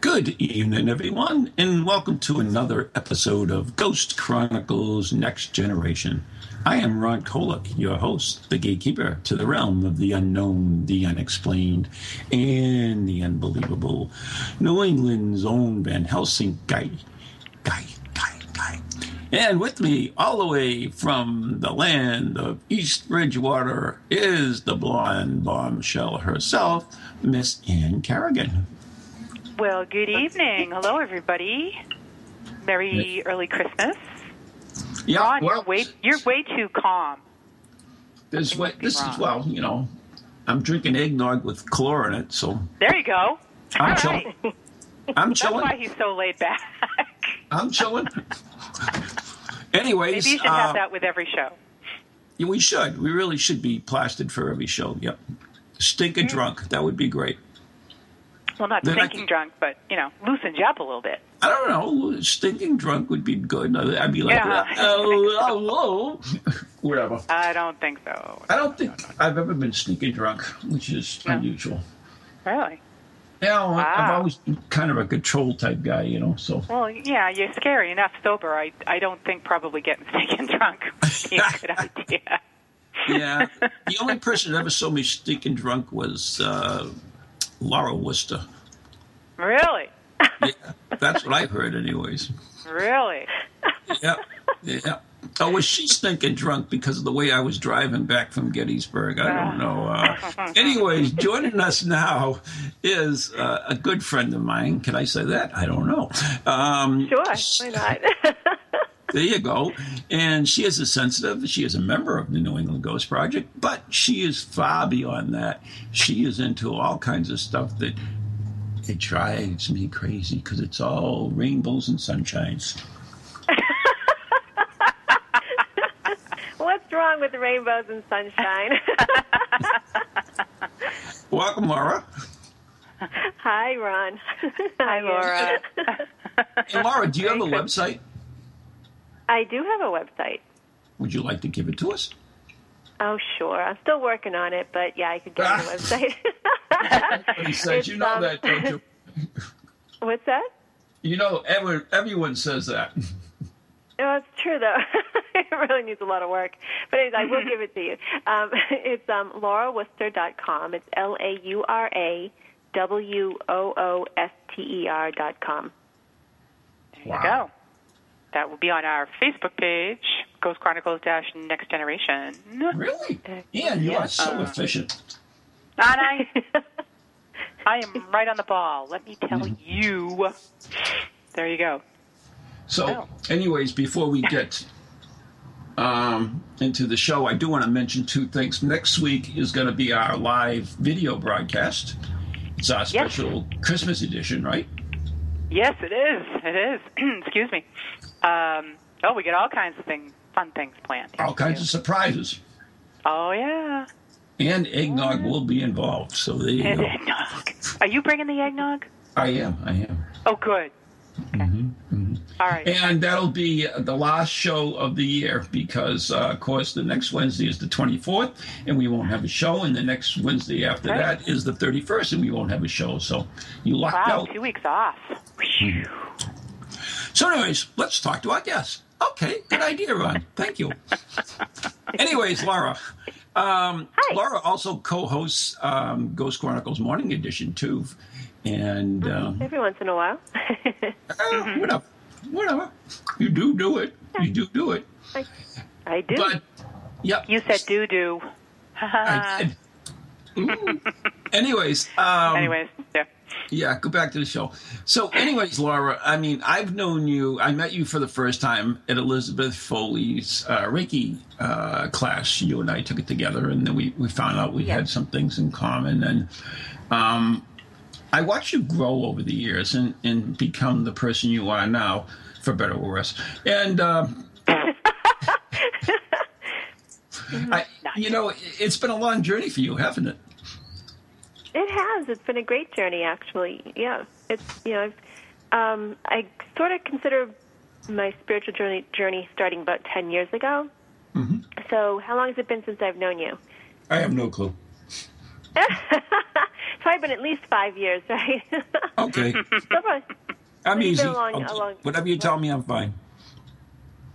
Good evening, everyone, and welcome to another episode of Ghost Chronicles Next Generation. I am Ron Kolek, your host, the gatekeeper to the realm of the unknown, the unexplained, and the unbelievable. New England's own Van Helsing guy. Guy, guy, guy. And with me, all the way from the land of East Bridgewater, is the blonde bombshell herself, Miss Ann Carrigan. Well, good evening. Hello, everybody. Merry early Christmas. Yeah, Ron, well, you're way you're way too calm. This way, this is well, you know, I'm drinking eggnog with chlor in it, so There you go. I'm All chilling. right. I'm That's chilling. why he's so laid back. I'm chilling. Anyways, Maybe you should uh, have that with every show. yeah, we should. We really should be plastered for every show. Yep. Stinking Mm. drunk. That would be great. Well, not stinking drunk, but you know, loosens you up a little bit. I don't know. Stinking drunk would be good. I'd be like, Yeah. oh, hello. Whatever. I don't think so. I don't think I've ever been stinking drunk, which is No. unusual. Really. You know, I've always been kind of a control type guy, you know, so. Well, yeah, you're scary enough sober. I I don't think probably getting stinking drunk would be a good idea. Yeah. the only person that ever saw me stinking drunk was uh, Laura Wooster. Really, Yeah, that's what I've heard, anyways. really. Yeah, yeah. Oh, was she stinking drunk because of the way I was driving back from Gettysburg? I don't know. Uh, anyways, joining us now is uh, a good friend of mine. Can I say that? I don't know. Um, Sure, why not? There you go. And she is a sensitive. She is a member of the New England Ghost Project, but she is far beyond that. She is into all kinds of stuff that it drives me crazy because it's all rainbows and sunshines. What's wrong with rainbows and sunshine? Welcome, Laura. Hi, Ron. Hi, Laura. Hey, Laura, do you have a website? I do have a website. Would you like to give it to us? Oh, sure. I'm still working on it, but yeah, I could get a website. He said, you know um, that, don't you? What's that? You know, everyone, everyone says that. No, it's true though. it really needs a lot of work. But anyways, I will give it to you. Um, it's um, laurawooster.com. It's L A U R A W O O S T E R dot com. There you go. That will be on our Facebook page, Ghost Chronicles Dash Next Generation. Really? Yeah, you are so Uh, efficient. And I, I am right on the ball. Let me tell Mm-hmm. you. There you go. So, Oh. anyways, before we get um, into the show, I do want to mention two things. Next week is going to be our live video broadcast. It's our special Christmas edition, right? Yes, it is. It is. Excuse me. Um, oh, we get all kinds of things, fun things planned. All kinds of surprises. Oh yeah. And eggnog will be involved. So there you And go. eggnog. Are you bringing the eggnog? I am. I am. Oh, good. Okay. All right. And that'll be the last show of the year because, uh, of course, the next Wednesday is the 24th, and we won't have a show. And the next Wednesday after Right. that is the 31st, and we won't have a show. So you lucked Wow, out. two weeks off. Phew. So, anyways, let's talk to our guest. Okay, good idea, Ron. Thank you. anyways, Laura. Um, Hi. Laura also co-hosts um, Ghost Chronicles Morning Edition too, and um, Every once in a while. eh, whatever, whatever. You do do it. You do do it. I do. But yep, You said do do. I did. Ooh. Anyways, um, Anyways, yeah. Yeah, go back to the show. So, anyways, Laura, I mean, I've known you. I met you for the first time at Elizabeth Foley's uh, Reiki uh, class. You and I took it together, and then we, we found out we Yeah. had some things in common. And um, I watched you grow over the years and, and become the person you are now, for better or worse. And uh, I, you know, it's been a long journey for you, haven't it? It has. It's been a great journey, actually. Yeah, it's you know, I've, um, I sort of consider my spiritual journey journey starting about ten years ago. Mm-hmm. So, how long has it been since I've known you? I have no clue. it's probably been at least five years, right? Okay. so probably, I'm It's easy. been a long- a long- whatever you tell me, I'm fine.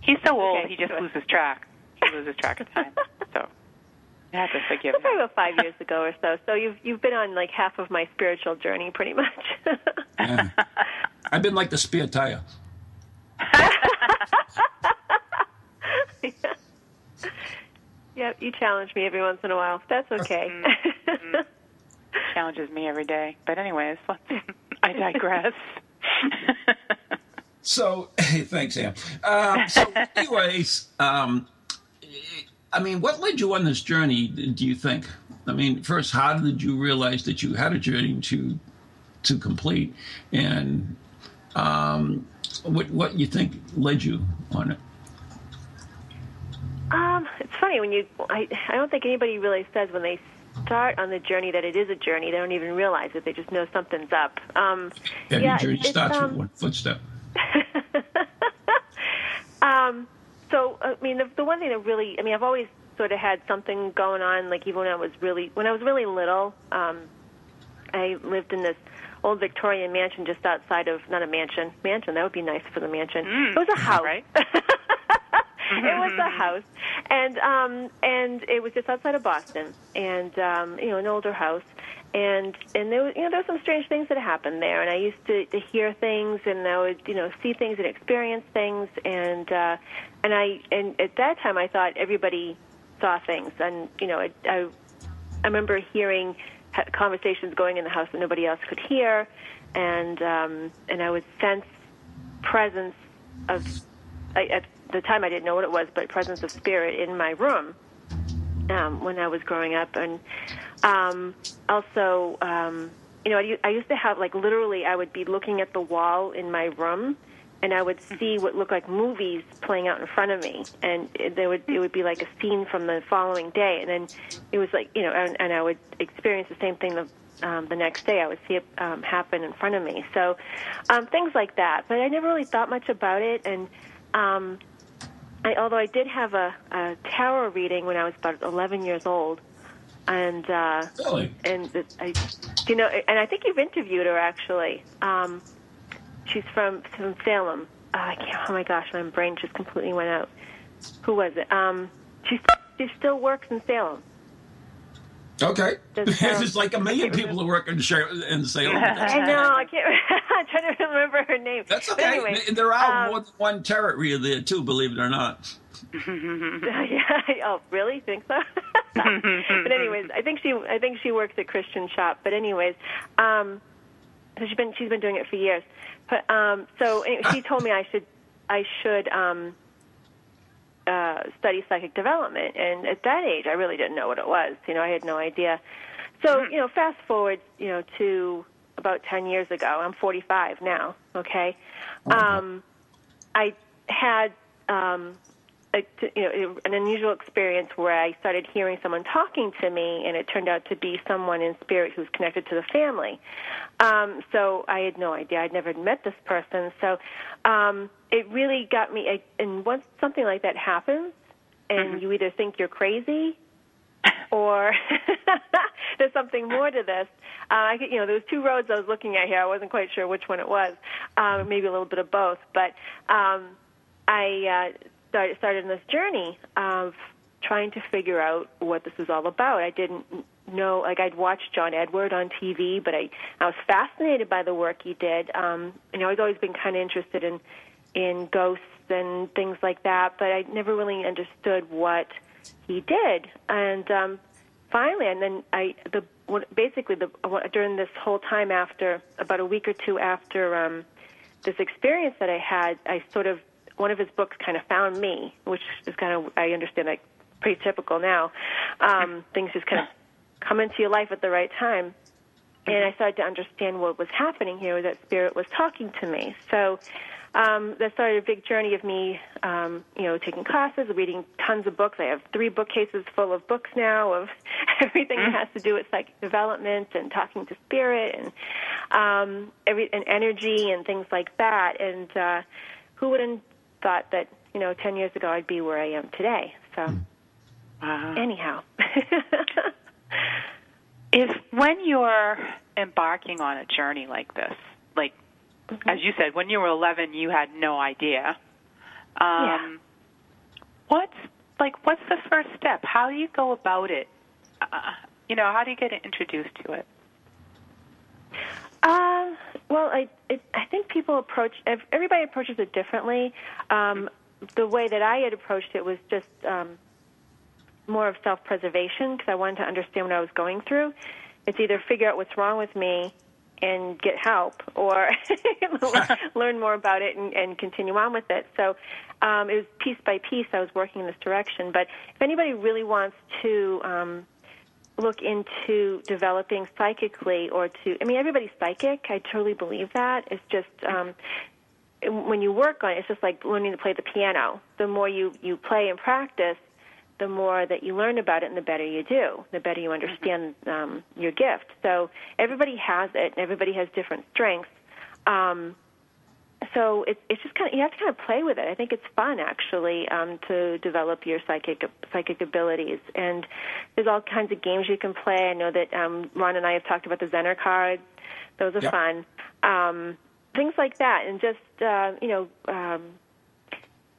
He's so old, Okay, he just sure. loses track. He loses track of time. So you have to forgive probably about five years ago or so. So you've you've been on like half of my spiritual journey, pretty much. Yeah. I've been like the spare tire. yeah, you challenge me every once in a while. That's okay. Challenges me every day. But anyways, let's, I digress. So, hey, thanks, Anne. Um, so, anyways, um, I mean, what led you on this journey? Do you think? I mean, first, how did you realize that you had a journey to to complete, and um, what what you think led you on it? Um, it's funny when you. I I don't think anybody really says when they start on the journey that it is a journey. They don't even realize it. They just know something's up. Um, Every yeah, journey starts um, with one footstep. um, so I mean, the, the one thing that really, I mean, I've always sort of had something going on. Like even when I was really, when I was really little, um, I lived in this old Victorian mansion just outside of not a mansion, mansion. That would be nice for the mansion. it was a house. right. it was a house, and um, and it was just outside of Boston, and um, you know, an older house, and and there was you know there were some strange things that happened there, and I used to, to hear things, and I would you know see things and experience things, and uh, and I and at that time I thought everybody saw things, and you know I I, I remember hearing conversations going in the house that nobody else could hear, and um, and I would sense presence of I, at the time I didn't know what it was, but presence of spirit in my room um, when I was growing up, and um, also, um, you know, I, I used to have like literally, I would be looking at the wall in my room, and I would see what looked like movies playing out in front of me, and there would it would be like a scene from the following day, and then it was like you know, and, and I would experience the same thing the um, the next day. I would see it um, happen in front of me. So um, things like that. But I never really thought much about it. And um, I, although I did have a, a tarot reading when I was about 11 years old, and uh, Really? and I, you know, and I think you've interviewed her actually. Um, she's from from Salem. Uh, I can't. Oh my gosh, my brain just completely went out. Who was it? Um, she she still works in Salem. Okay. Does, There's like a million people who work in, in Salem. I know. I can't. I'm trying to remember her name. That's But okay. anyway, there are um, more than one reader there too, believe it or not. yeah. Oh, really? Think so? but anyways, I think she. I think she works at Christian Shop. But anyways, um, so she's been she's been doing it for years. But um, so anyway, she told me I should I should um, uh, study psychic development, and at that age, I really didn't know what it was. You know, I had no idea. So you know, fast forward, you know, to about ten years ago. I'm 45 now. Okay, um, I had um, a, you know an unusual experience where I started hearing someone talking to me, and it turned out to be someone in spirit who's connected to the family. Um, so I had no idea. I'd never met this person. So um, it really got me. I, and once something like that happens, and you either think you're crazy or there's something more to this. Uh, I, could- you know, there was two roads I was looking at here. I wasn't quite sure which one it was. Um, maybe a little bit of both. But um, I uh, started, started this journey of trying to figure out what this is all about. I didn't know, like I'd watched John Edward on TV, but I, I was fascinated by the work he did. Um, you know, I've always been kind of interested in in ghosts and things like that, but I never really understood what he did. And um, finally, and then I the basically the during this whole time after about a week or two after um, this experience that I had, I sort of one of his books kind of found me, which is kind of I understand like pretty typical now. Um, things just kind of come into your life at the right time. and I started to understand what was happening here. That spirit was talking to me. So um, that started a big journey of me, um, you know, taking classes, reading tons of books. I have three bookcases full of books now of everything that has to do with psychic development and talking to spirit and um, every and energy and things like that. And uh, who would have thought that you know ten years ago I'd be where I am today? So Wow. anyhow. If when you're embarking on a journey like this, like as you said, when you were 11, you had no idea. Um, Yeah. What's like? What's the first step? How do you go about it? Uh, you know, how do you get introduced to it? Well, I it, I think people approach everybody approaches it differently. Um, the way that I had approached it was just um, more of self-preservation because I wanted to understand what I was going through. It's either figure out what's wrong with me and get help, or learn more about it and, and continue on with it. So um, it was piece by piece. I was working in this direction. But if anybody really wants to um, look into developing psychically or to i mean everybody's psychic. I totally believe that. It's just um when you work on it it's just like learning to play the piano. The more you you play and practice the more that you learn about it and the better you do the better you understand um your gift. So everybody has it and everybody has different strengths. Um so it's it's just kind of you have to kind of play with it. I think it's fun actually um, to develop your psychic psychic abilities, and there's all kinds of games you can play. I know that um, Ron and I have talked about the Zener cards; those are Yep. fun. Um, things like that, and just uh, you know. Um,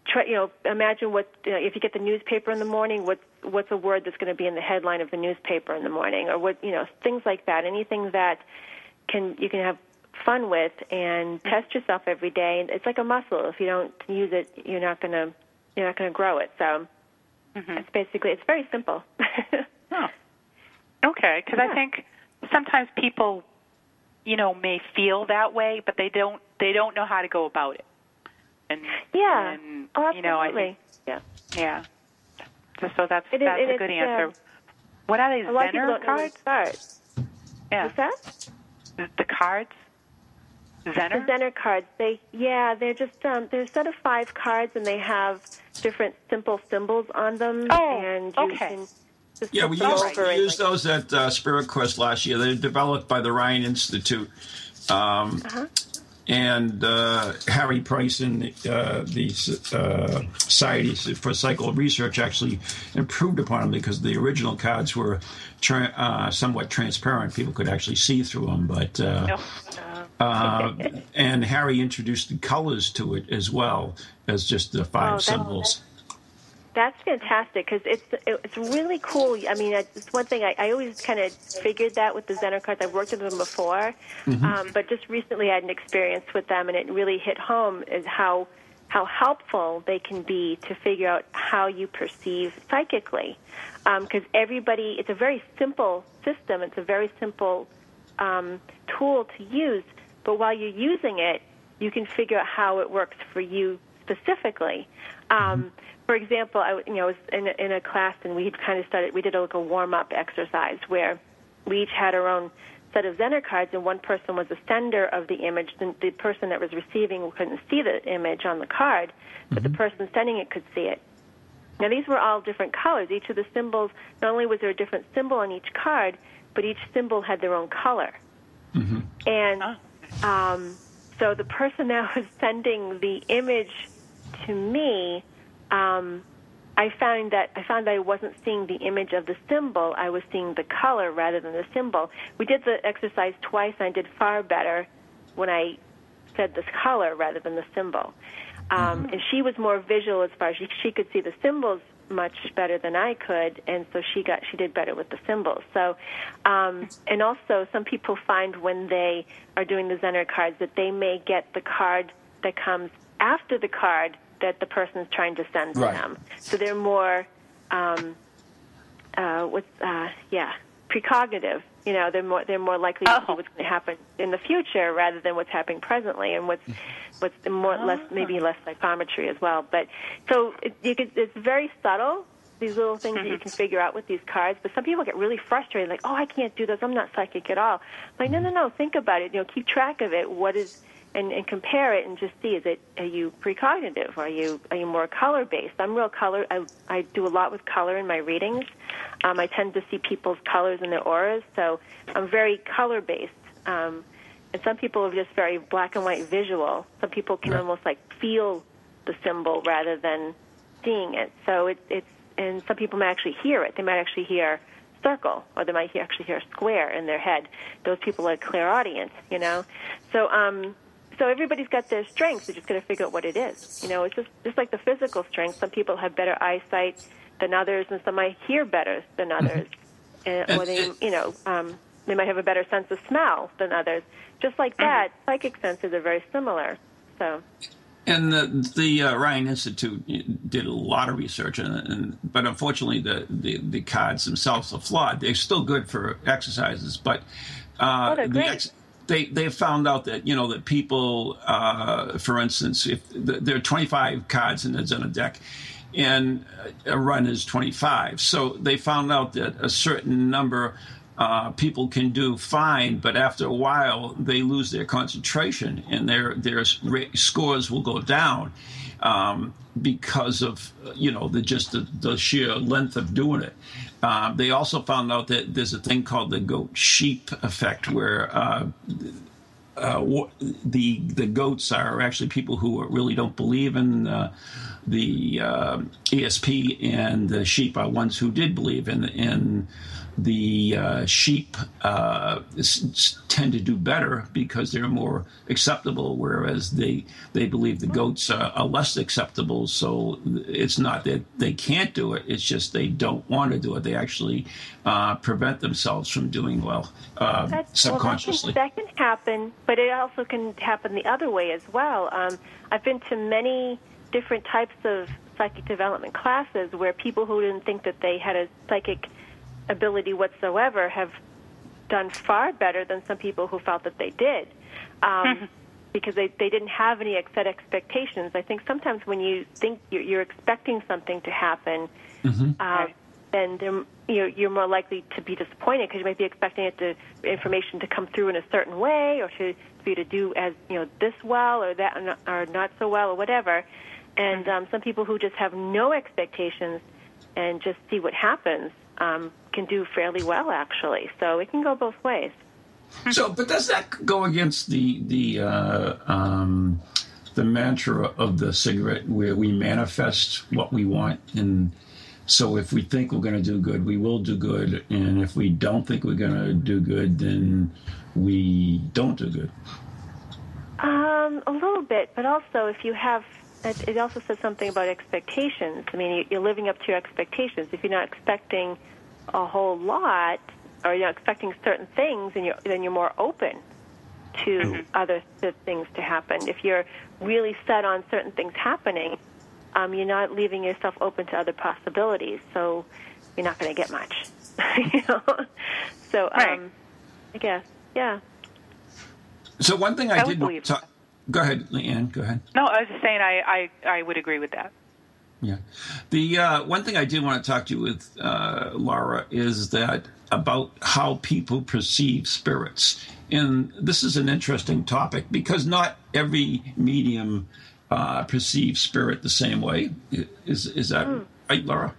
try, you know, imagine what you know, if you get the newspaper in the morning. What what's a word that's going to be in the headline of the newspaper in the morning, or what you know, things like that. Anything that can you can have fun with and test yourself every day. It's like a muscle. If you don't use it, you're not gonna you're not gonna grow it. So it's basically it's very simple. Oh. Okay, because I think sometimes people, you know, may feel that way, but they don't they don't know how to go about it. And yeah. and, oh, you know, I absolutely. think yeah. yeah. So, so that's It is- that's it a is, good uh, answer. what are these A lot of people Zener cards. Yeah, What's that? the, the cards. Zener. The Zener cards. They yeah, they're just um, they're a set of five cards, and they have different simple symbols on them. Oh, and you okay. can just Yeah, we used, over we used like- those at uh, Spirit Quest last year. They're developed by the Rhine Institute. Um, Uh-huh. And uh, Harry Price and uh, the uh, Society for Psychical Research actually improved upon them because the original cards were tra- uh, somewhat transparent. People could actually see through them. But uh, uh, and Harry introduced the colors to it as well as just the five Oh, symbols. That's fantastic because it's it's really cool. I mean, it's one thing I, I always kind of figured that with the Zener cards. I've worked with them before, um, but just recently I had an experience with them, and it really hit home is how how helpful they can be to figure out how you perceive psychically. Because everybody, it's a very simple system. It's a very simple um, tool to use, but while you're using it, you can figure out how it works for you specifically. Um, mm-hmm. for example, I you know was in a, in a class and we had kind of started. We did a, like a warm up exercise where we each had our own set of Zener cards, and one person was the sender of the image. The, the person that was receiving couldn't see the image on the card, but the mm-hmm. person sending it could see it. Now, these were all different colors. Each of the symbols, not only was there a different symbol on each card, but each symbol had their own color. Mm-hmm. And ah. Um, so the person that was sending the image to me, um, I found that I found that I wasn't seeing the image of the symbol. I was seeing the color rather than the symbol. We did the exercise twice, and I did far better when I said this color rather than the symbol. Um, And she was more visual as far as she, she could see the symbols much better than I could, and so she got she did better with the symbols. So, um, and also some people find when they are doing the Zener cards that they may get the card that comes after the card that the person is trying to send to Right. them. So they're more, um, uh, with uh, yeah, precognitive. You know, they're more they're more likely to see Oh. what's going to happen in the future rather than what's happening presently, and what's what's more less maybe less psychometry as well. But so it, you could, it's very subtle. these little things that you can figure out with these cards. But some people get really frustrated, like, oh, I can't do this. I'm not psychic at all. I'm like, no, no, no. Think about it. You know, keep track of it. What is and, and compare it and just see is it are you precognitive? Are you are you more color based? I'm real color. I I do a lot with color in my readings. Um, I tend to see people's colors and their auras, so I'm very color based. Um, and some people are just very black and white visual. Some people can Right. almost like feel the symbol rather than seeing it. So it, it's and some people might actually hear it. They might actually hear circle, or they might hear, actually hear square in their head. Those people are a clairaudient, you know. So um, so everybody's got their strengths. They just got to figure out what it is. You know, it's just just like the physical strength. Some people have better eyesight than others, and some might hear better than others, and, or they, you know, um, they might have a better sense of smell than others. Just like that, psychic senses are very similar. So. And the the uh, Rhine Institute did a lot of research, and, and but unfortunately, the, the, the cards themselves are flawed. They're still good for exercises, but uh, Oh, the great. they they found out that you know that people, uh, for instance, if th- there are 25 cards in a, a deck, and a run is 25, so they found out that a certain number. Uh, people can do fine, but after a while they lose their concentration and their their scores will go down um, because of you know the just the, the sheer length of doing it. Uh, they also found out that there's a thing called the goat sheep effect, where uh, uh, the the goats are actually people who really don't believe in uh, the uh, ESP, and the sheep are ones who did believe in in the uh, sheep uh, tend to do better because they're more acceptable, whereas they they believe the goats are, are less acceptable. So it's not that they can't do it; it's just they don't want to do it. They actually uh, prevent themselves from doing well uh, subconsciously. Well, that, can, that can happen, but it also can happen the other way as well. Um, I've been to many different types of psychic development classes where people who didn't think that they had a psychic ability whatsoever have done far better than some people who felt that they did. Um, because they, they didn't have any set expectations. I think sometimes when you think you're, you're expecting something to happen, uh, then there, you're, you're more likely to be disappointed because you might be expecting it to information to come through in a certain way, or to for you to do as you know this well or that or not, or not so well or whatever. And um, some people who just have no expectations and just see what happens um, can do fairly well actually. So it can go both ways. So, but does that go against the the uh, um, the mantra of the Secret, where we manifest what we want, and so if we think we're going to do good, we will do good, and if we don't think we're going to do good, then we don't do good. Um, a little bit, but also if you have, it, it also says something about expectations. I mean, you're living up to your expectations. If you're not expecting a whole lot, or you're expecting certain things, and you're then you're more open to other th- things to happen. If you're really set on certain things happening, um, you're not leaving yourself open to other possibilities. So you're not going to get much. you know? So um, Right. I guess, yeah. So one thing I, I did believe to talk. Go ahead, Leanne. Go ahead. No, I was just saying I, I, I would agree with that. Yeah. The uh, one thing I did want to talk to you with, uh, Laura, is that about how people perceive spirits. And this is an interesting topic because not every medium uh, perceives spirit the same way. Is, is that right, Laura?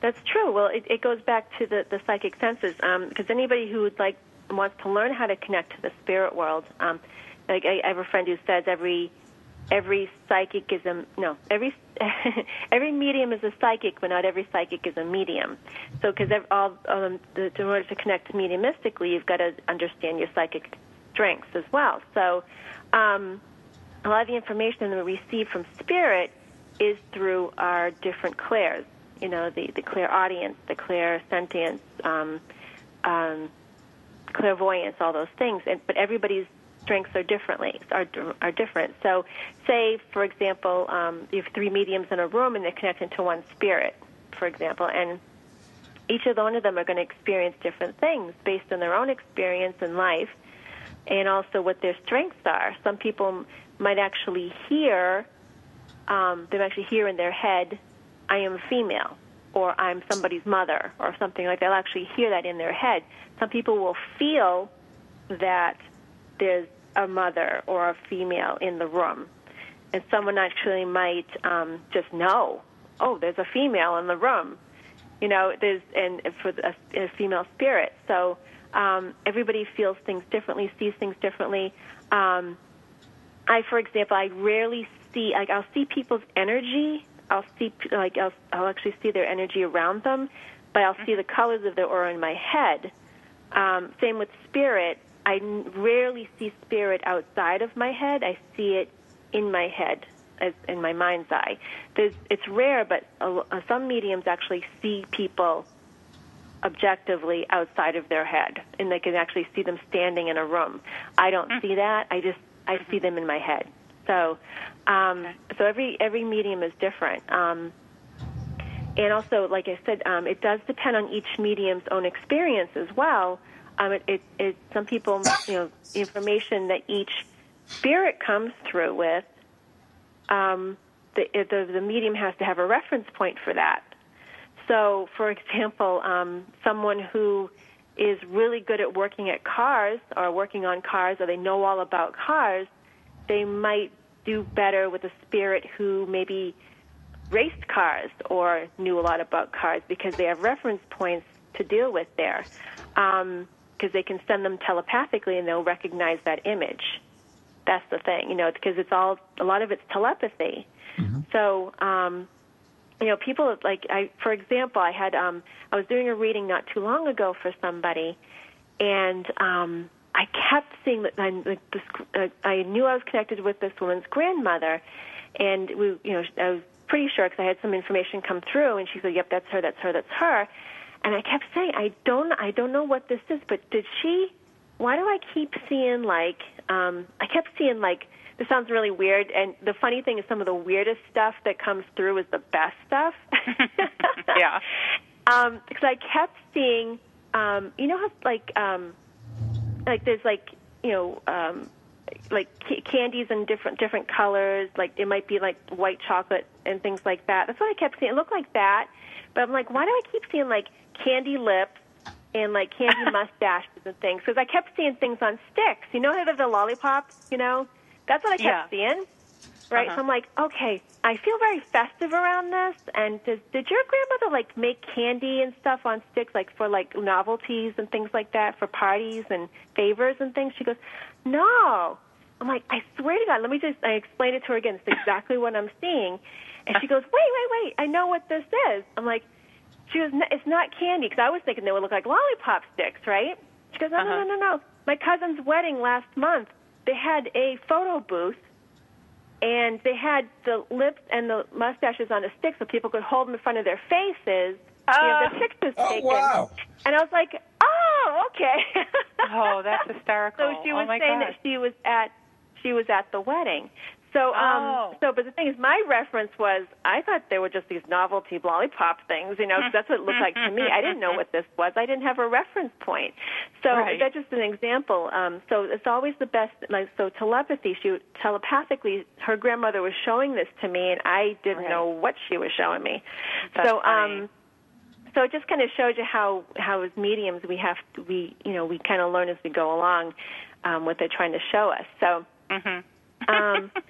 That's true. Well, it, it goes back to the, the psychic senses. Because anybody who would like wants to learn how to connect to the spirit world, um, like I, I have a friend who says every every psychic is a no every every medium is a psychic, but not every psychic is a medium. So, because all um, the, in order to connect mediumistically, you've got to understand your psychic strengths as well. So, um, a lot of the information that we receive from spirit is through our different clairs. You know, the the clairaudience, the clairsentience, um, um, clairvoyance, all those things. And, but everybody's strengths are differently are are different. So, say for example, um, you have three mediums in a room and they're connected to one spirit, for example, and each of the one of them are going to experience different things based on their own experience in life and also what their strengths are. Some people might actually hear, um, they might actually hear in their head, I am female. or I'm somebody's mother or something like that. They'll actually hear that in their head. Some people will feel that there's a mother or a female in the room, and someone actually might um, just know, oh, there's a female in the room. You know, there's and for a, a female spirit. So um, everybody feels things differently, sees things differently. Um, I, for example, I rarely see like I'll see people's energy. I'll see like I'll, I'll actually see their energy around them, but I'll see the colors of their aura in my head. Um, same with spirit. I rarely see spirit outside of my head. I see it in my head, as in my mind's eye. There's, it's rare, but uh, some mediums actually see people objectively outside of their head, and they can actually see them standing in a room. I don't mm-hmm. see that. I just I see them in my head. So, um, so every every medium is different. Um, and also, like I said, um, it does depend on each medium's own experience as well. Um, it, it, it, some people, you know, information that each spirit comes through with, um, the, the the medium has to have a reference point for that. So, for example, um, someone who is really good at working at cars or working on cars or they know all about cars, they might do better with a spirit who maybe raced cars or knew a lot about cars because they have reference points to deal with there. Because they can send them telepathically and they'll recognize that image. That's the thing, you know, because it's all, a lot of it's telepathy. Mm-hmm. So, um, you know, people like I, for example, I had um, I was doing a reading not too long ago for somebody, and um, I kept seeing that I, this, uh, I knew I was connected with this woman's grandmother, and we, you know, I was pretty sure because I had some information come through, and she said, "Yep, that's her, that's her, that's her," and I kept saying, "I don't, I don't know what this is, but did she? Why do I keep seeing like? Um, I kept seeing like." this sounds really weird. And the funny thing is, some of the weirdest stuff that comes through is the best stuff. yeah. Um, because I kept seeing, um, you know how like, um, like there's like, you know, um, like candies in different different colors. Like it might be like white chocolate and things like that. That's what I kept seeing. It looked like that, but I'm like, why do I keep seeing like candy lips and like candy mustaches and things? Because I kept seeing things on sticks. You know how they have the lollipops? You know that's what I kept yeah. seeing. Right. Uh-huh. So I'm like, okay, I feel very festive around this. And does, did your grandmother like make candy and stuff on sticks, like for like novelties and things like that for parties and favors and things? She goes, no. I'm like, I swear to God, let me just. I explained it to her again. It's exactly what I'm seeing. And she goes, wait, wait, wait. I know what this is. I'm like, she goes, it's not candy because I was thinking they would look like lollipop sticks, right? She goes, no, uh-huh. no, no, no, no. My cousin's wedding last month they had a photo booth and they had the lips and the mustaches on a stick so people could hold them in front of their faces. Uh, you know, the pictures oh, taken. wow. And I was like, oh, okay. oh, that's hysterical. So she was oh saying God. that she was at she was at the wedding. So, um, oh. so, but the thing is, my reference was I thought they were just these novelty lollipop things, you know, cause that's what it looked like to me. I didn't know what this was. I didn't have a reference point. So right. that's just an example. Um, so it's always the best. Like, so telepathy, she telepathically, her grandmother was showing this to me, and I didn't right. know what she was showing me. That's so, funny. um, so it just kind of shows you how how as mediums we have to, we you know we kind of learn as we go along um, what they're trying to show us. So. Mm-hmm. um,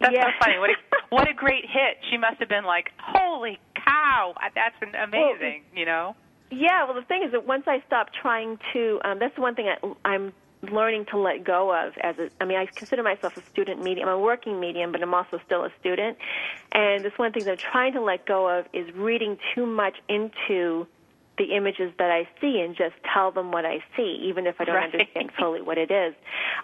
That's yeah. so funny. What a, what a great hit. She must have been like, "Holy cow, that's an amazing," well, you know. Yeah, well the thing is that once I stopped trying to um that's the one thing I I'm learning to let go of as a I mean I consider myself a student medium. I'm a working medium, but I'm also still a student. And this one thing that I'm trying to let go of is reading too much into the images that I see and just tell them what I see, even if I don't right. understand fully what it is.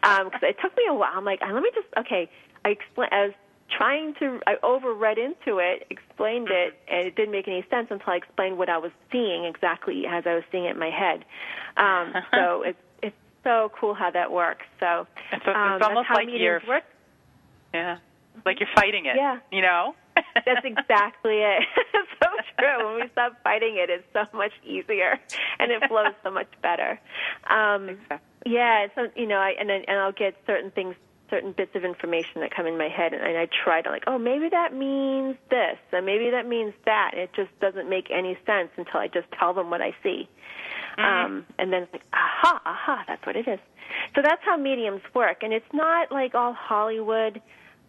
Because um, it took me a while. I'm like, let me just okay. I explain. I was trying to. I overread into it, explained it, Mm-hmm. and it didn't make any sense until I explained what I was seeing exactly as I was seeing it in my head. Um, so it's it's so cool how that works. So It's, it's um, almost that's how like you're work. yeah, like you're fighting it. Yeah. you know. That's exactly it. so true. When we stop fighting it, it's so much easier, and it flows so much better. Um, Exactly. Yeah, so you know, I and and I'll get certain things certain bits of information that come in my head, and, and I try to like, oh, maybe that means this, and maybe that means that. And it just doesn't make any sense until I just tell them what I see. Um, and then it's like, aha, aha, that's what it is. So that's how mediums work, and it's not like all Hollywood.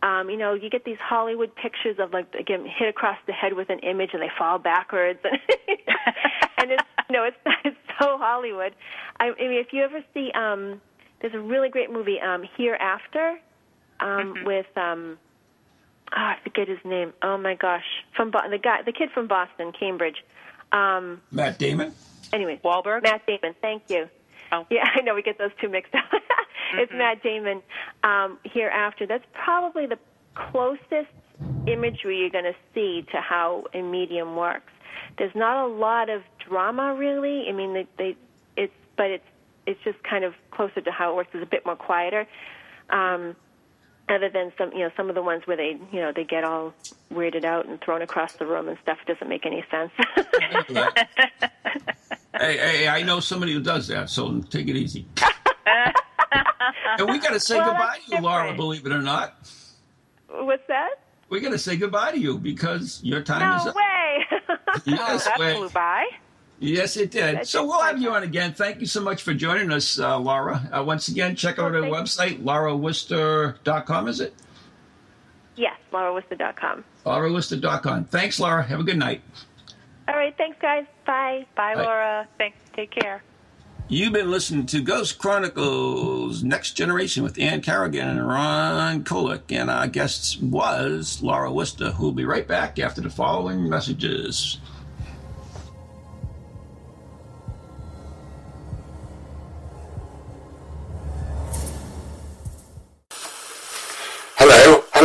Um, you know, you get these Hollywood pictures of like again hit across the head with an image and they fall backwards, and, and it's no, it's it's so Hollywood. I, I mean, if you ever see, um, there's a really great movie, um, Hereafter, um, with um, oh, I forget his name. Oh my gosh, from Bo- the guy, the kid from Boston, Cambridge. Um, Matt Damon. anyway, Wahlberg? Matt Damon. Thank you. Oh. Yeah, I know we get those two mixed up. It's Matt Damon. Um, hereafter, that's probably the closest imagery you're going to see to how a medium works. There's not a lot of drama, really. I mean, they, they it's but it's it's just kind of closer to how it works. It's a bit more quieter. Um, other than some, you know, some of the ones where they, you know, they get all weirded out and thrown across the room and stuff doesn't make any sense. hey, hey, I know somebody who does that, so take it easy. and we got to say Well, goodbye to you, Laura. Believe it or not, What's that? we got to say goodbye to you because your time is No way. Yes, that way. flew by. Yes, it did. That's so we'll have you on again. Thank you so much for joining us, uh, Laura. Uh, once again, check out Well, our website, laurawooster.com, is it? yes, laurawooster.com. laurawooster.com. Thanks, Laura. Have a good night. All right, thanks, guys. Bye. Bye, Bye. Laura. Thanks. Take care. You've been listening to Ghost Chronicles Next Generation with Ann Carrigan and Ron Kolek. And our guest was Laura Wooster, who will be right back after the following messages.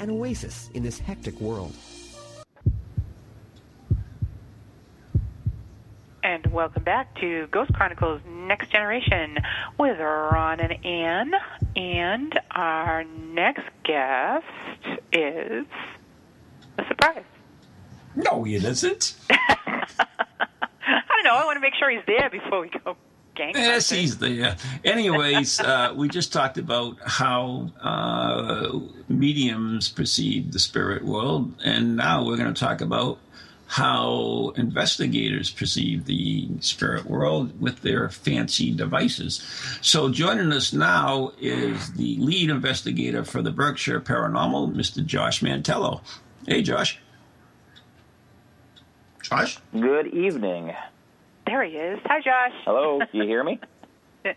an oasis in this hectic world. And welcome back to Ghost Chronicles Next Generation with Ron and Ann. And our next guest is a surprise. No, it isn't. I don't know. I want to make sure he's there before we go gang. Yes, he's there. Anyways, uh, we just talked about how uh, mediums perceive the spirit world, and now we're going to talk about how investigators perceive the spirit world with their fancy devices. So, joining us now is the lead investigator for the Berkshire Paranormal, Mr. Josh Mantello. Hey, Josh. Josh? Good evening. There he is. Hi, Josh. Hello, you hear me?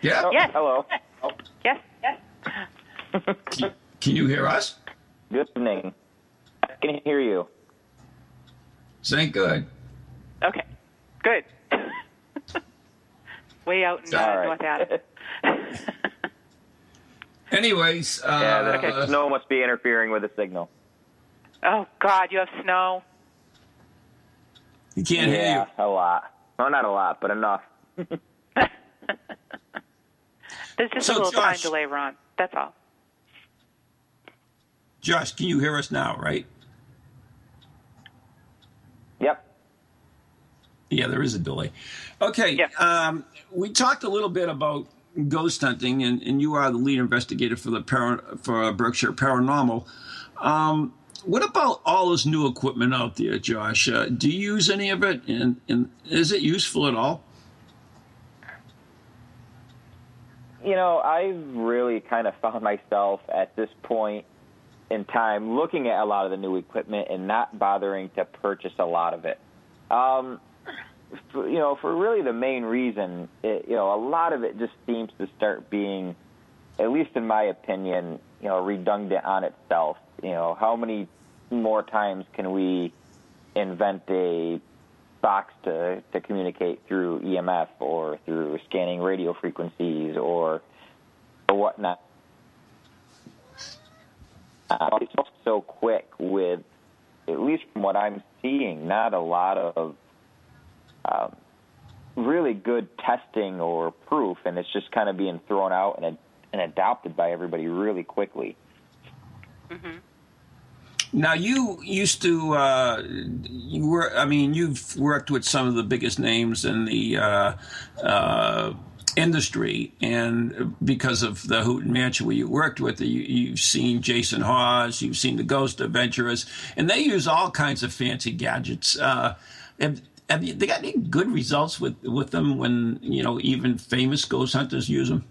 Yeah. Oh, Yes. Hello. Yes, yes. Can you hear us? Good evening. I can hear you. This ain't good. Okay, good. Way out in uh, All right. North Adam. Anyways, uh, yeah, the snow must be interfering with the signal. oh God, you have snow. you can't hear yeah, you. a lot. Well, not a lot, but enough. There's just So, a little time delay, Ron. That's all. Josh, can you hear us now? Right? Yep. Yeah, there is a delay. Okay. Yeah. Um, we talked a little bit about ghost hunting, and, and you are the lead investigator for the para, for Berkshire Paranormal. Um, what about all this new equipment out there, Josh? Uh, do you use any of it, and, and is it useful at all? You know, I've really kind of found myself at this point in time looking at a lot of the new equipment and not bothering to purchase a lot of it. Um, for, you know, for really the main reason, it, you know, a lot of it just seems to start being, at least in my opinion, you know, redundant on itself. You know, how many more times can we invent a box to, to communicate through EMF or through scanning radio frequencies or or whatnot. Uh, it's so quick with, at least from what I'm seeing, not a lot of um, really good testing or proof, and it's just kind of being thrown out and, and adopted by everybody really quickly. Now, you used to, uh, you were, I mean, you've worked with some of the biggest names in the uh, uh, industry, and because of the Houghton Mansion where you worked with, you, you've seen Jason Hawes, you've seen the Ghost Adventurers, and they use all kinds of fancy gadgets. Uh, have, have you, they got any good results with, with them when, you know, even famous ghost hunters use them?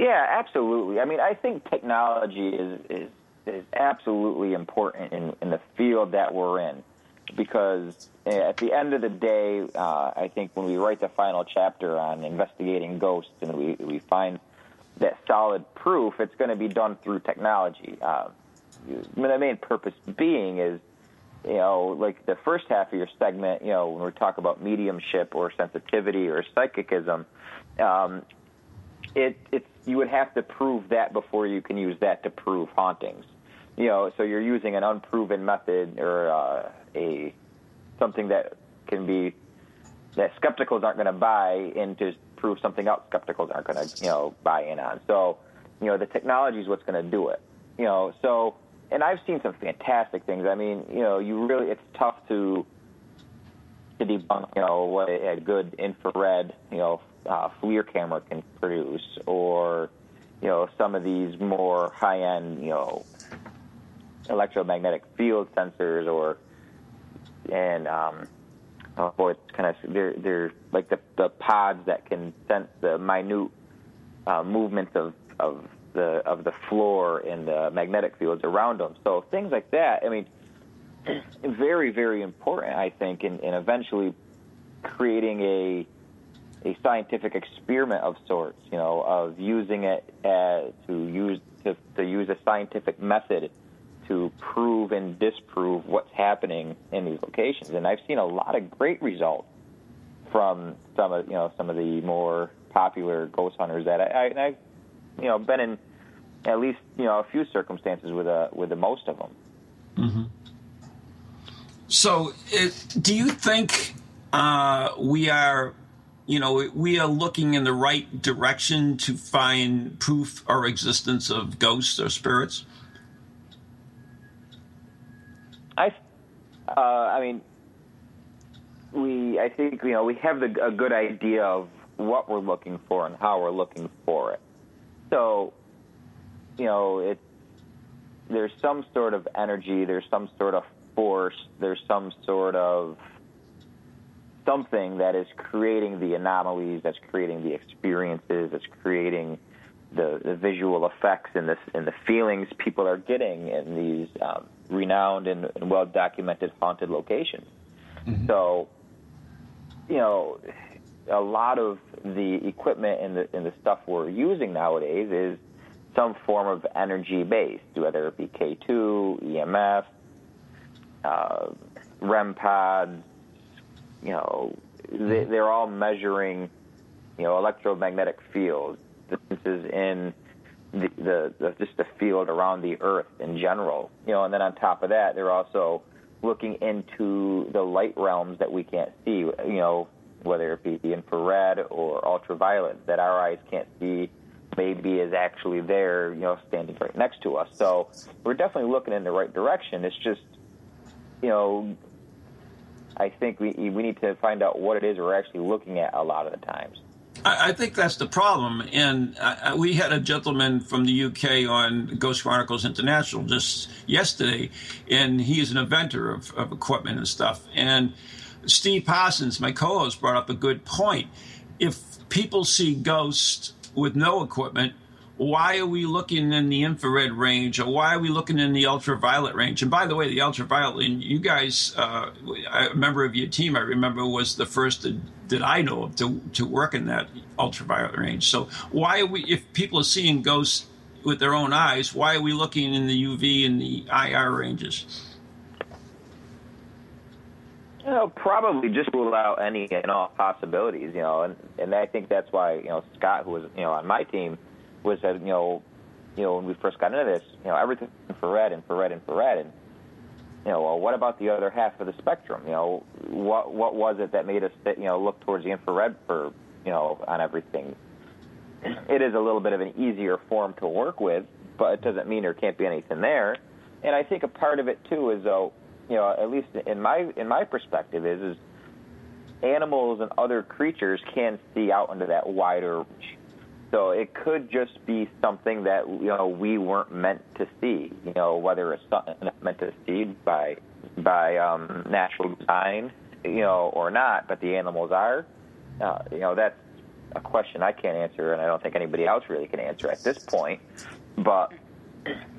Yeah, absolutely. I mean, I think technology is is, is absolutely important in, in the field that we're in, because eh, at the end of the day, uh, I think when we write the final chapter on investigating ghosts and we we find that solid proof, it's going to be done through technology. Uh, the main purpose being is you know, like the first half of your segment, you know, when we talk about mediumship or sensitivity or psychicism, um, it it's you would have to prove that before you can use that to prove hauntings. You know, so you're using an unproven method or uh, a something that can be that skepticals aren't going to buy in to prove something else skepticals aren't going to you know buy in on. So, you know, the technology is what's going to do it. You know, so and I've seen some fantastic things. I mean, you know, you really it's tough to to debunk, you know, what a, a good infrared, you know, uh, FLIR camera can produce, or you know, some of these more high-end, you know, electromagnetic field sensors, or and um, oh boy, it's kind of they're they're like the the pods that can sense the minute uh, movements of of the of the floor and the magnetic fields around them. So things like that. I mean, very very important. I think in, in eventually creating a a scientific experiment of sorts. You know, of using it as, to use to, to use a scientific method to prove and disprove what's happening in these locations. And I've seen a lot of great results from some of you know some of the more popular ghost hunters that I, I, I've you know been in at least you know a few circumstances with a with the most of them. So, it, do you think uh, we are, you know, we are looking in the right direction to find proof or existence of ghosts or spirits? I, uh, I mean, we I think you know we have the, a good idea of what we're looking for and how we're looking for it. So, you know, it there's some sort of energy, there's some sort of force, there's some sort of something that is creating the anomalies, that's creating the experiences, that's creating the, the visual effects and the, and the feelings people are getting in these um, renowned and, and well documented haunted locations. So, you know, a lot of the equipment and the, and the stuff we're using nowadays is some form of energy based, whether it be K2, EMF, uh, REM pods. You know, they, mm-hmm. they're all measuring, you know, electromagnetic fields, distances in the, the, the just the field around the Earth in general. You know, and then on top of that, they're also looking into the light realms that we can't see. You know, whether it be the infrared or ultraviolet that our eyes can't see, maybe is actually there. You know, standing right next to us. So we're definitely looking in the right direction. It's just, you know. I think we we need to find out what it is we're actually looking at a lot of the times. I, I think that's the problem. And uh, we had a gentleman from the UK on Ghost Chronicles International just yesterday, and he is an inventor of, of equipment and stuff. And Steve Parsons, my co host, brought up a good point. If people see ghosts with no equipment, why are we looking in the infrared range or why are we looking in the ultraviolet range? And by the way, the ultraviolet, and you guys, uh, a member of your team, I remember, was the first that, I know of to, to work in that ultraviolet range. So why are we, if people are seeing ghosts with their own eyes, why are we looking in the UV and the IR ranges? You know, probably just rule out any and all possibilities, you know, and, and I think that's why, you know, Scott, who was, you know, on my team, was that, you know, you know, when we first got into this, you know, everything infrared, infrared, infrared, and, you know, well, what about the other half of the spectrum? You know, what what was it that made us, you know, look towards the infrared for, you know, on everything? It is a little bit of an easier form to work with, but it doesn't mean there can't be anything there. And I think a part of it too is though, you know, at least in my in my perspective is is animals and other creatures can see out into that wider. So it could just be something that you know we weren't meant to see. You know, whether it's meant to see by by um, natural design, you know, or not, but the animals are. Uh, you know, that's a question I can't answer, and I don't think anybody else really can answer at this point. But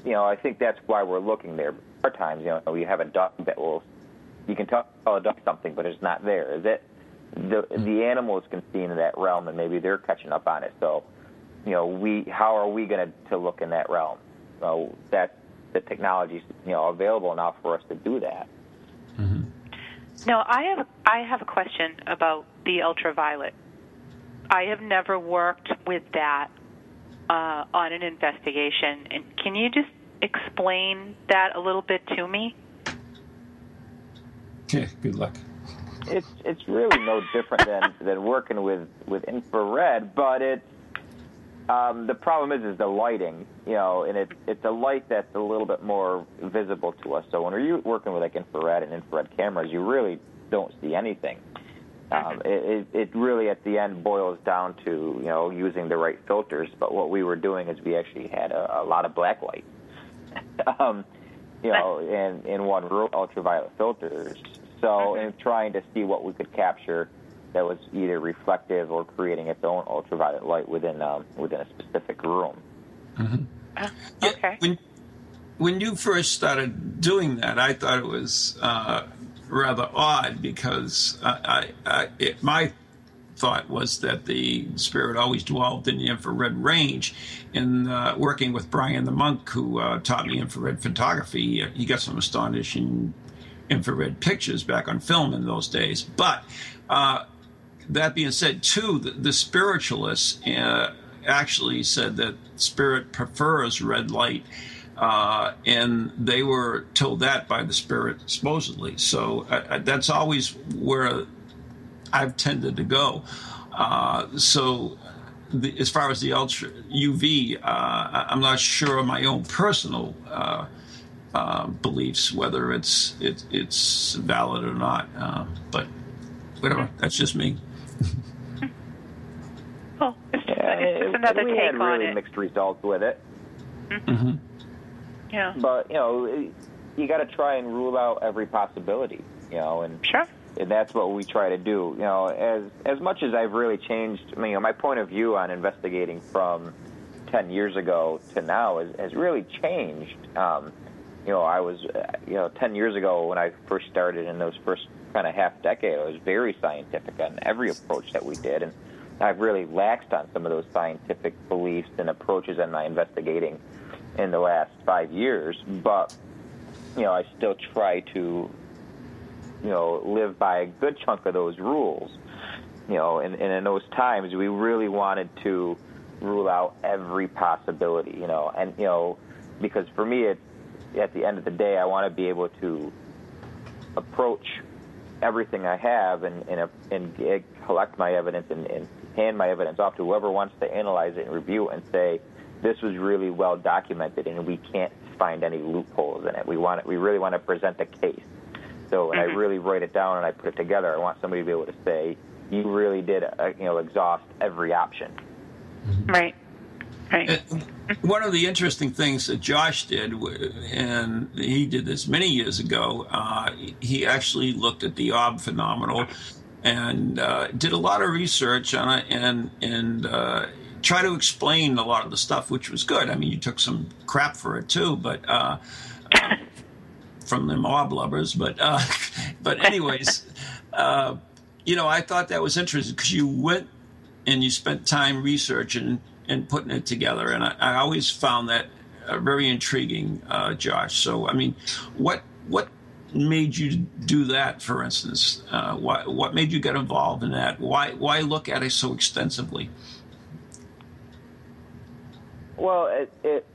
you know, I think that's why we're looking there. There are times, you know, you have a duck that will, you can tell a duck something, but it's not there. Is it? The the animals can see into that realm, and maybe they're catching up on it. So, you know, we how are we going to to look in that realm? So that the technology's you know available now for us to do that. Mm-hmm. Now, I have I have a question about the ultraviolet. I have never worked with that uh, on an investigation, and can you just explain that a little bit to me? Yeah, good luck. It's it's really no different than, than working with, with infrared, but it's um, the problem is is the lighting, you know, and it's it's a light that's a little bit more visible to us. So when you're working with like infrared and infrared cameras, you really don't see anything. Um, it, it, really at the end boils down to you know using the right filters. But what we were doing is we actually had a, a lot of black light, um, you know, in in one room ultraviolet filters. So in trying to see what we could capture that was either reflective or creating its own ultraviolet light within um, within a specific room. Mm-hmm. Uh, Yeah, okay. when when you first started doing that, I thought it was uh, rather odd because I, I, I it, my thought was that the spirit always dwelled in the infrared range. And uh, working with Brian the monk, who uh, taught me infrared photography, he got some astonishing infrared pictures back on film in those days. But uh, that being said, too, the, the spiritualists uh, actually said that spirit prefers red light. Uh, and they were told that by the spirit, supposedly. So uh, that's always where I've tended to go. Uh, so, the, as far as the ultra UV, uh, I'm not sure of my own personal uh, uh, beliefs whether it's it, it's valid or not. Uh, but whatever, that's just me. Well, it's just, Yeah, it's just it- another we take had on really it. mixed results with it. Mm-hmm. Yeah. But you know, you got to try and rule out every possibility. You know, and Sure. and that's what we try to do. You know, as as much as I've really changed, I mean, you know, my point of view on investigating from ten years ago to now has, has really changed. Um, you know, I was, uh, you know, ten years ago when I first started in those first kind of half decade, I was very scientific on every approach that we did, and I've really laxed on some of those scientific beliefs and approaches in my investigating in the last five years. But you know, I still try to, you know, live by a good chunk of those rules. You know, and, and in those times, we really wanted to rule out every possibility. You know, and you know, because for me, it at the end of the day, I want to be able to approach everything I have and and, and collect my evidence and, and hand my evidence off to whoever wants to analyze it and review it and say this was really well documented and we can't find any loopholes in it. We want it, we really want to present the case. So when Mm-hmm. I really write it down and I put it together, I want somebody to be able to say you really did uh, you know exhaust every option. Right. One of the interesting things that Josh did, and he did this many years ago, uh, he actually looked at the orb phenomenon and uh, did a lot of research on it and and uh, try to explain a lot of the stuff, which was good. I mean, you took some crap for it too, but uh, uh, from the mob lovers. But uh, but anyways, uh, you know, I thought that was interesting because you went and you spent time researching and putting it together, and I, I always found that uh, very intriguing, uh, Josh. So, I mean, what what made you do that, for instance? Uh, why, what made you get involved in that? Why why look at it so extensively? Well, it it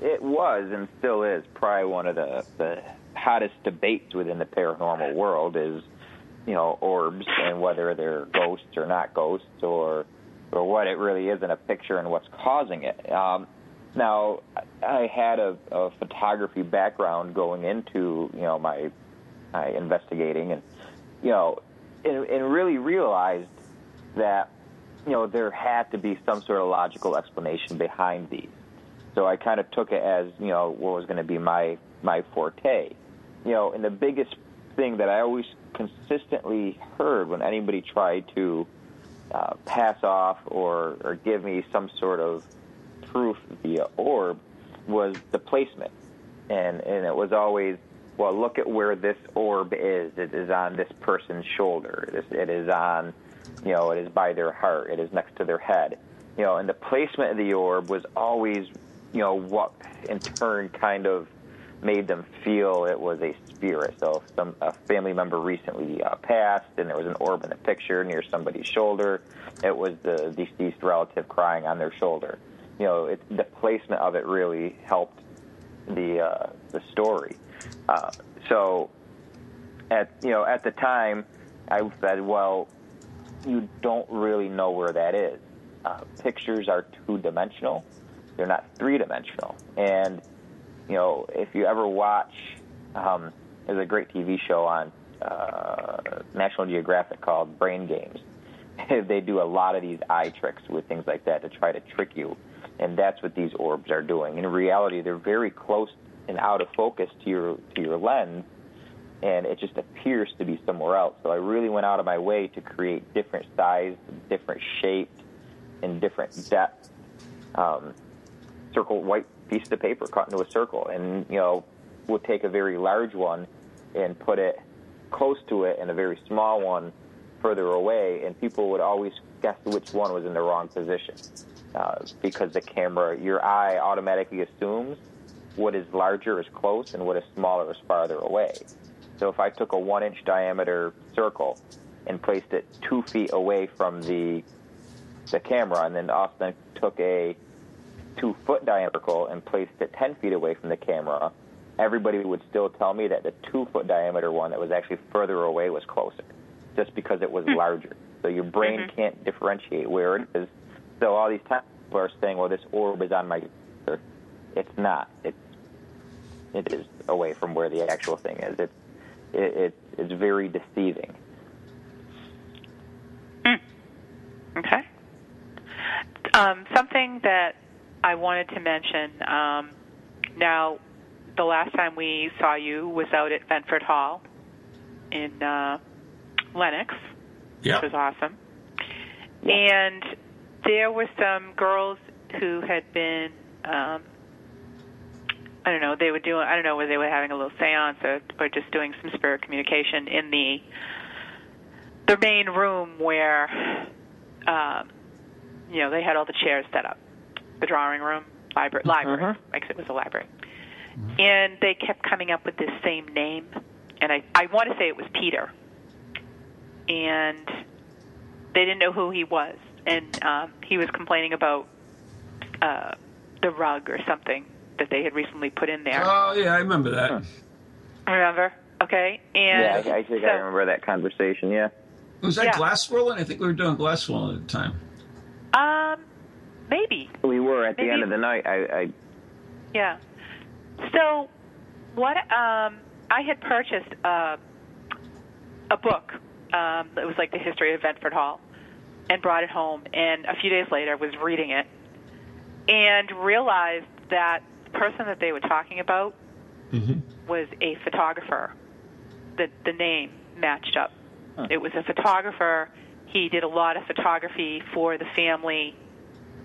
it was and still is probably one of the the hottest debates within the paranormal world is you know orbs and whether they're ghosts or not ghosts or or what it really is in a picture and what's causing it. Um, now, I had a, a photography background going into you know my my investigating and you know and, and really realized that you know, there had to be some sort of logical explanation behind these. So I kind of took it as, you know, what was going to be my my forte. You know, and the biggest thing that I always consistently heard when anybody tried to uh, pass off or, or give me some sort of proof via orb was the placement. And, and it was always, well, look at where this orb is. It is on this person's shoulder. It is, it is on you know, it is by their heart, it is next to their head. You know, and the placement of the orb was always, you know, what in turn kind of made them feel it was a spirit. So if some a family member recently uh, passed and there was an orb in the picture near somebody's shoulder, it was the deceased relative crying on their shoulder. You know, it, the placement of it really helped the uh, the story. Uh, so at you know at the time, I said, well, you don't really know where that is. Uh, pictures are two dimensional; they're not three dimensional. And you know, if you ever watch, um, there's a great TV show on uh, National Geographic called Brain Games. they do a lot of these eye tricks with things like that to try to trick you, and that's what these orbs are doing. In reality, they're very close and out of focus to your to your lens, and it just appears to be somewhere else. So I really went out of my way to create different sized, different shaped, and different depth. Um, circle white piece of paper cut into a circle, and you know, we'll take a very large one and put it close to it, and a very small one further away, and people would always guess which one was in the wrong position uh, because the camera, your eye automatically assumes what is larger is close and what is smaller is farther away. So if I took a one inch diameter circle and placed it two feet away from the the camera, and then Austin took a two foot diameter circle and placed it ten feet away from the camera, everybody would still tell me that the two foot diameter one that was actually further away was closer, just because it was larger. So your brain can't differentiate where it is. So all these times people are saying, "Well, this orb is on my," shoulder." it's not. It's it is away from where the actual thing is. It's it, it it's very deceiving. Okay. Um, something that I wanted to mention. Um, now, the last time we saw you was out at Ventfort Hall in uh, Lenox, Yeah. which was awesome. And there were some girls who had been, um, I don't know, they were doing, I don't know whether they were having a little seance or, or just doing some spirit communication in the the main room where, um, you know, they had all the chairs set up, the drawing room, library, library. I guess it was a library. And they kept coming up with this same name, and I I want to say it was Peter, and they didn't know who he was, and um, he was complaining about uh, the rug or something that they had recently put in there. Oh yeah, I remember that. I remember? Okay, Yeah, and I, I think so, I remember that conversation. Yeah. Was that Yeah. glass swirling? I think we were doing glass swirling at the time. Um, maybe. We were at the end of the night. I, I Yeah. So, what um, I had purchased uh, a book. Um, it was like the history of Ventfort Hall, and brought it home. And a few days later, was reading it, and realized that the person that they were talking about was a photographer. The the name matched up. It was a photographer. He did a lot of photography for the family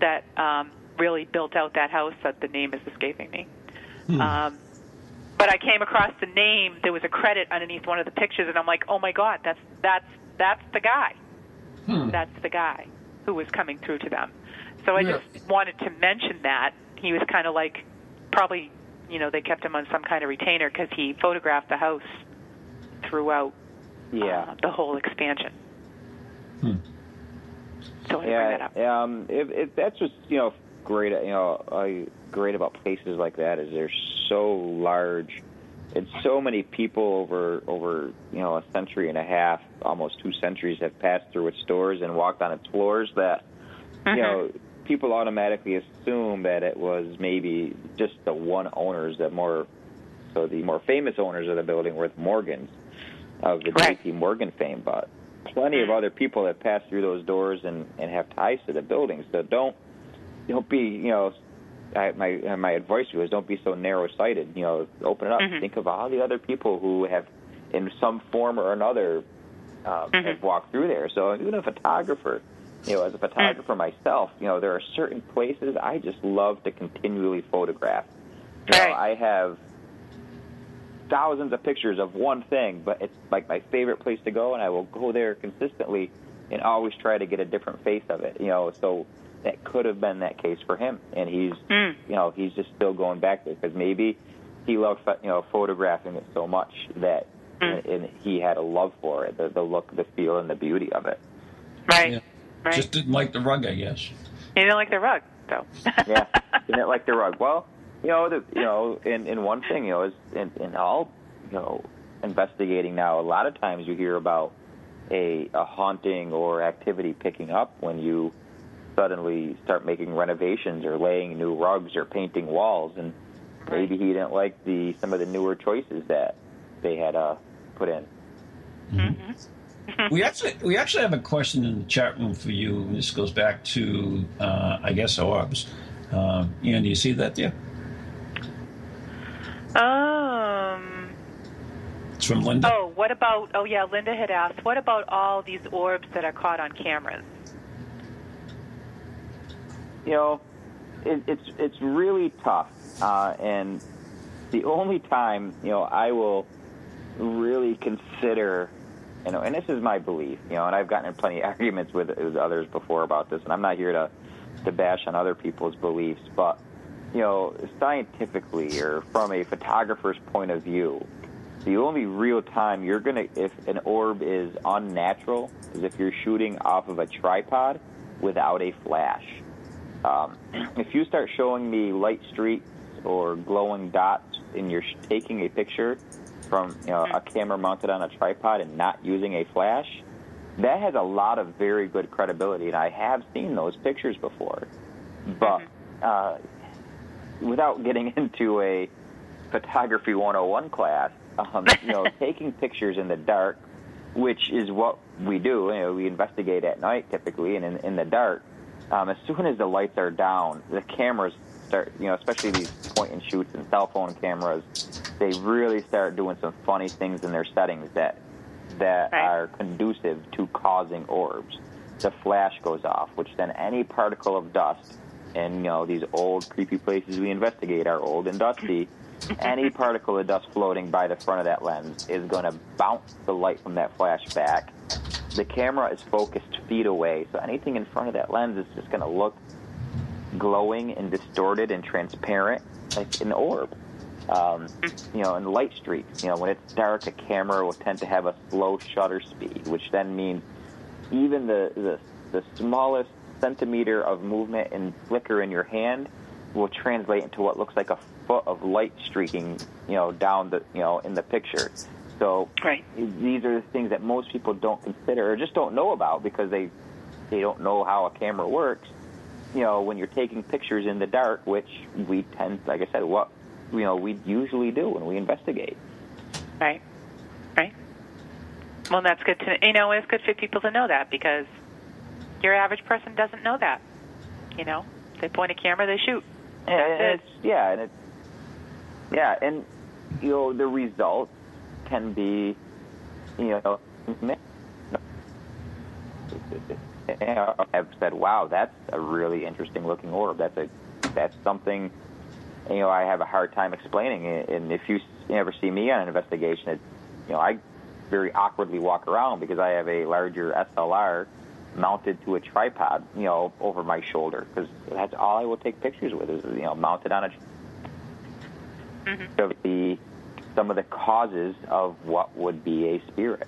that um, really built out that house. That the name is escaping me. Um, but I came across the name. There was a credit underneath one of the pictures, and I'm like, oh my god, that's that's that's the guy. That's the guy who was coming through to them. So I Yeah. just wanted to mention that he was kind of like probably you know they kept him on some kind of retainer because he photographed the house throughout yeah. uh, the whole expansion. So I bring that up. Yeah, um, if, if that's just you know great, you know, uh, great about places like that is they're so large, and so many people over over you know a century and a half, almost two centuries, have passed through its stores and walked on its floors. That you uh-huh. know, people automatically assume that it was maybe just the one owners that more, so the more famous owners of the building were the Morgans of the Right. J.P. Morgan fame, but plenty of mm. other people have passed through those doors and and have ties to the building. So don't don't be you know. I, my my advice to you is don't be so narrow sighted. You know, open it up. Mhm. Think of all the other people who have, in some form or another, uh, Mhm. have walked through there. So even a photographer, you know, as a photographer myself, you know, there are certain places I just love to continually photograph. You know, Right. I have thousands of pictures of one thing, but it's like my favorite place to go, and I will go there consistently and always try to get a different face of it. You know, so that could have been that case for him, and he's, Mm. you know, he's just still going back there because maybe he loved, pho- you know, photographing it so much that Mm. and he had a love for it, the, the look, the feel, and the beauty of it. Right. Yeah. Right. Just didn't like the rug, I guess. he didn't like the rug, though. yeah, didn't like the rug. Well, you know, the, you know, in in one thing, you know, is in, in all, you know, investigating now, a lot of times you hear about a a haunting or activity picking up when you suddenly start making renovations or laying new rugs or painting walls, and maybe he didn't like the some of the newer choices that they had uh, put in. We actually we actually have a question in the chat room for you. This goes back to uh, I guess orbs. Um, Ian, do you see that there? um. It's from Linda. Oh, what about? Oh, yeah. Linda had asked, what about all these orbs that are caught on cameras? You know, it, it's it's really tough, uh, and the only time you know I will really consider, you know, and this is my belief, you know, and I've gotten in plenty of arguments with, with others before about this, and I'm not here to to bash on other people's beliefs, but you know, scientifically or from a photographer's point of view, the only real time you're gonna, if an orb is unnatural, is if you're shooting off of a tripod without a flash. Um, if you start showing me light streaks or glowing dots and you're taking a picture from you know, a camera mounted on a tripod and not using a flash, that has a lot of very good credibility, and I have seen those pictures before. But uh, without getting into a photography 101 class, um, you know, taking pictures in the dark, which is what we do. You know, we investigate at night typically, and in, in the dark. Um, as soon as the lights are down, the cameras start. You know, especially these point and shoots and cell phone cameras, they really start doing some funny things in their settings that that Right. are conducive to causing orbs. The flash goes off, which then any particle of dust, and you know these old creepy places we investigate are old and dusty. any particle of dust floating by the front of that lens is going to bounce the light from that flash back. The camera is focused feet away, so anything in front of that lens is just going to look glowing and distorted and transparent like an orb. Um, you know, and light streaks. You know, when it's dark, a camera will tend to have a slow shutter speed, which then means even the the, the smallest centimeter of movement and flicker in your hand will translate into what looks like a foot of light streaking, you know, down the, you know, in the picture. So Right. these are the things that most people don't consider or just don't know about because they they don't know how a camera works. You know, when you're taking pictures in the dark, which we tend, like I said, what you know we usually do when we investigate. Right. Right. Well, that's good to you know. It's good for people to know that because your average person doesn't know that. You know, they point a camera, they shoot. Yeah, and That's it's yeah, and it's yeah, and you know the results can be, you know, have said, "Wow, that's a really interesting looking orb. That's a that's something." You know, I have a hard time explaining it. And if you ever see me on an investigation, it, you know, I very awkwardly walk around because I have a larger SLR mounted to a tripod, you know, over my shoulder because that's all I will take pictures with is you know mounted on a mm-hmm. of the some of the causes of what would be a spirit.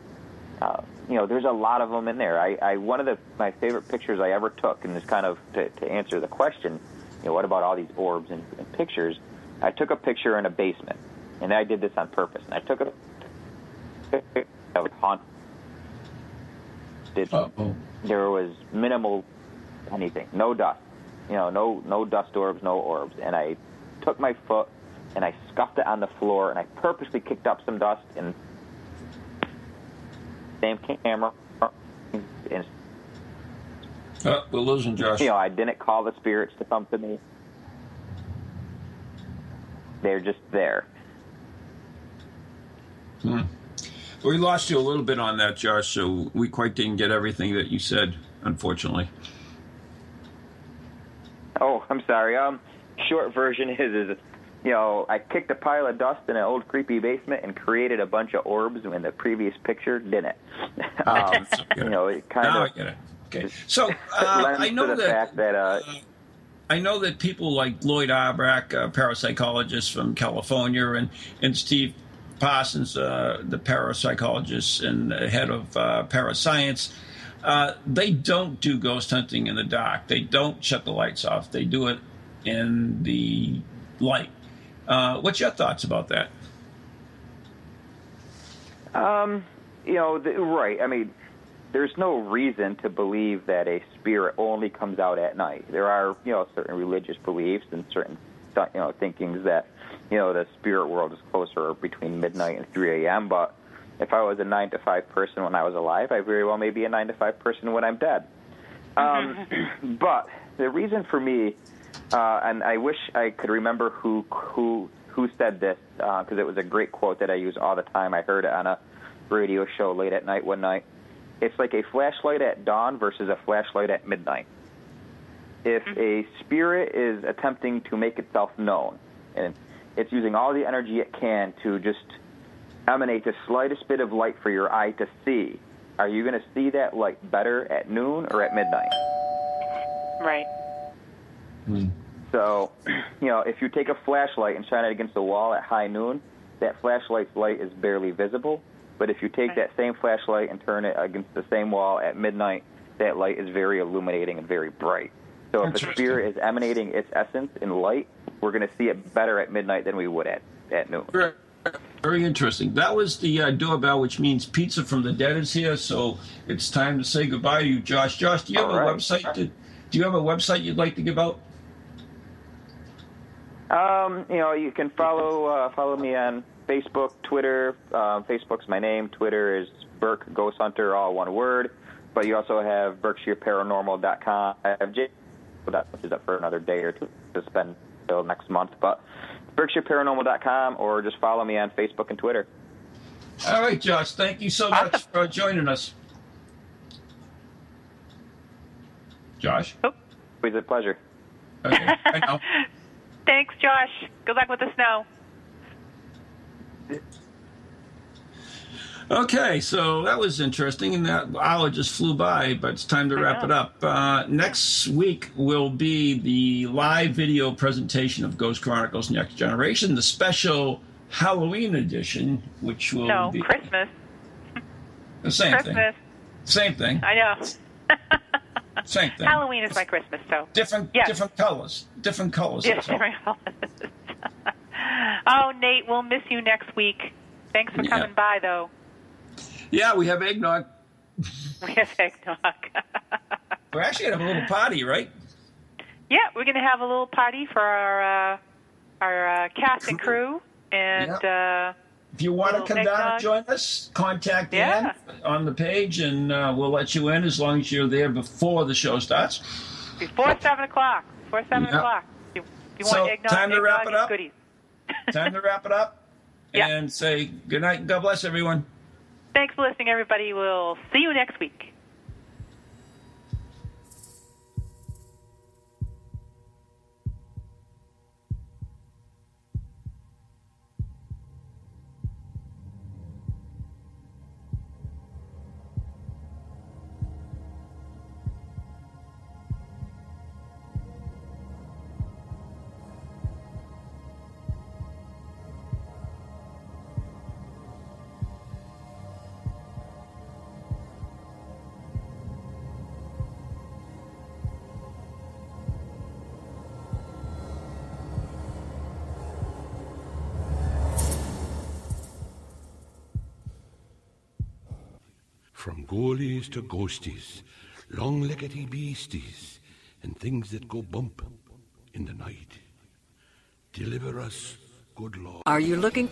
Uh, you know, there's a lot of them in there. I, I one of the my favorite pictures I ever took, and this kind of to, to answer the question, you know, what about all these orbs and, and pictures? I took a picture in a basement, and I did this on purpose. And I took a picture of haunted. Uh-oh. There was minimal anything, no dust, you know, no no dust orbs, no orbs. And I took my foot and I scuffed it on the floor, and I purposely kicked up some dust and same camera. And Oh, we're losing Josh. you know, I didn't call the spirits to come to me. They're just there. Hmm. We lost you a little bit on that, Josh, so we quite didn't get everything that you said, unfortunately. Oh, I'm sorry. Um, short version is is you know I kicked a pile of dust in an old creepy basement and created a bunch of orbs when the previous picture didn't. um, you know, it kind now of I get it. Okay. So uh, I know the that fact that uh, I know that people like Lloyd Auerbach, a parapsychologist from California, and, and Steve Parsons, uh, the parapsychologist and head of uh, parascience, uh, they don't do ghost hunting in the dark. They don't shut the lights off. They do it in the light. Uh, what's your thoughts about that? Um, you know, the, right. I mean, there's no reason to believe that a spirit only comes out at night. There are, you know, certain religious beliefs and certain, you know, thinkings that, you know, the spirit world is closer between midnight and 3 a.m. But if I was a nine to five person when I was alive, I very well may be a nine to five person when I'm dead. Um, but the reason for me, uh, and I wish I could remember who who who said this uh, because it was a great quote that I use all the time. I heard it on a radio show late at night one night. It's like a flashlight at dawn versus a flashlight at midnight. If mm-hmm. a spirit is attempting to make itself known, and it's using all the energy it can to just emanate the slightest bit of light for your eye to see, are you going to see that light better at noon or at midnight? Right. Hmm. So, you know, if you take a flashlight and shine it against the wall at high noon, that flashlight's light is barely visible. But if you take that same flashlight and turn it against the same wall at midnight, that light is very illuminating and very bright. So if a spirit is emanating its essence in light, we're going to see it better at midnight than we would at, at noon. Very, very interesting. That was the uh, doorbell, which means Pizza from the Dead is here. So it's time to say goodbye to you, Josh. Josh, do you have All a right. website? To, do you have a website you'd like to give out? Um, you know, you can follow uh, follow me on Facebook, Twitter. Uh, Facebook's my name. Twitter is Burke Ghost Hunter, all one word. But you also have BerkshireParanormal.com. I have J, which is up for another day or two to spend till next month. But BerkshireParanormal.com, or just follow me on Facebook and Twitter. All right, Josh. Thank you so much for joining us. Josh. Oh. It was a pleasure. Okay. I know. Thanks, Josh. Good luck with the snow. Okay, so that was interesting, and that hour just flew by, but it's time to wrap it up. Uh, next week will be the live video presentation of Ghost Chronicles Next Generation, the special Halloween edition, which will no, be Christmas. the same Christmas. thing. Same thing. I know. Same thing. Halloween is my Christmas, so. Different, Yes. different colors. Different colors. Yes, different colors. oh, Nate, we'll miss you next week. Thanks for Yeah. coming by, though. Yeah, we have eggnog. We have eggnog. We're actually gonna have a little party, right? yeah, we're going to have a little party for our uh, our uh, cast and crew, and uh, If you want to come down and join us, contact Yeah. Ann on the page, and uh, we'll let you in as long as you're there before the show starts. before seven o'clock. Before seven Yeah. o'clock. You, you So, want eggnog? time to wrap it up? Goodies. Time to wrap it up Yeah. and say good night and God bless everyone. Thanks for listening, everybody. We'll see you next week. Ghoulies to ghosties, long-leggedy beasties, and things that go bump in the night. Deliver us, good Lord. Are you looking for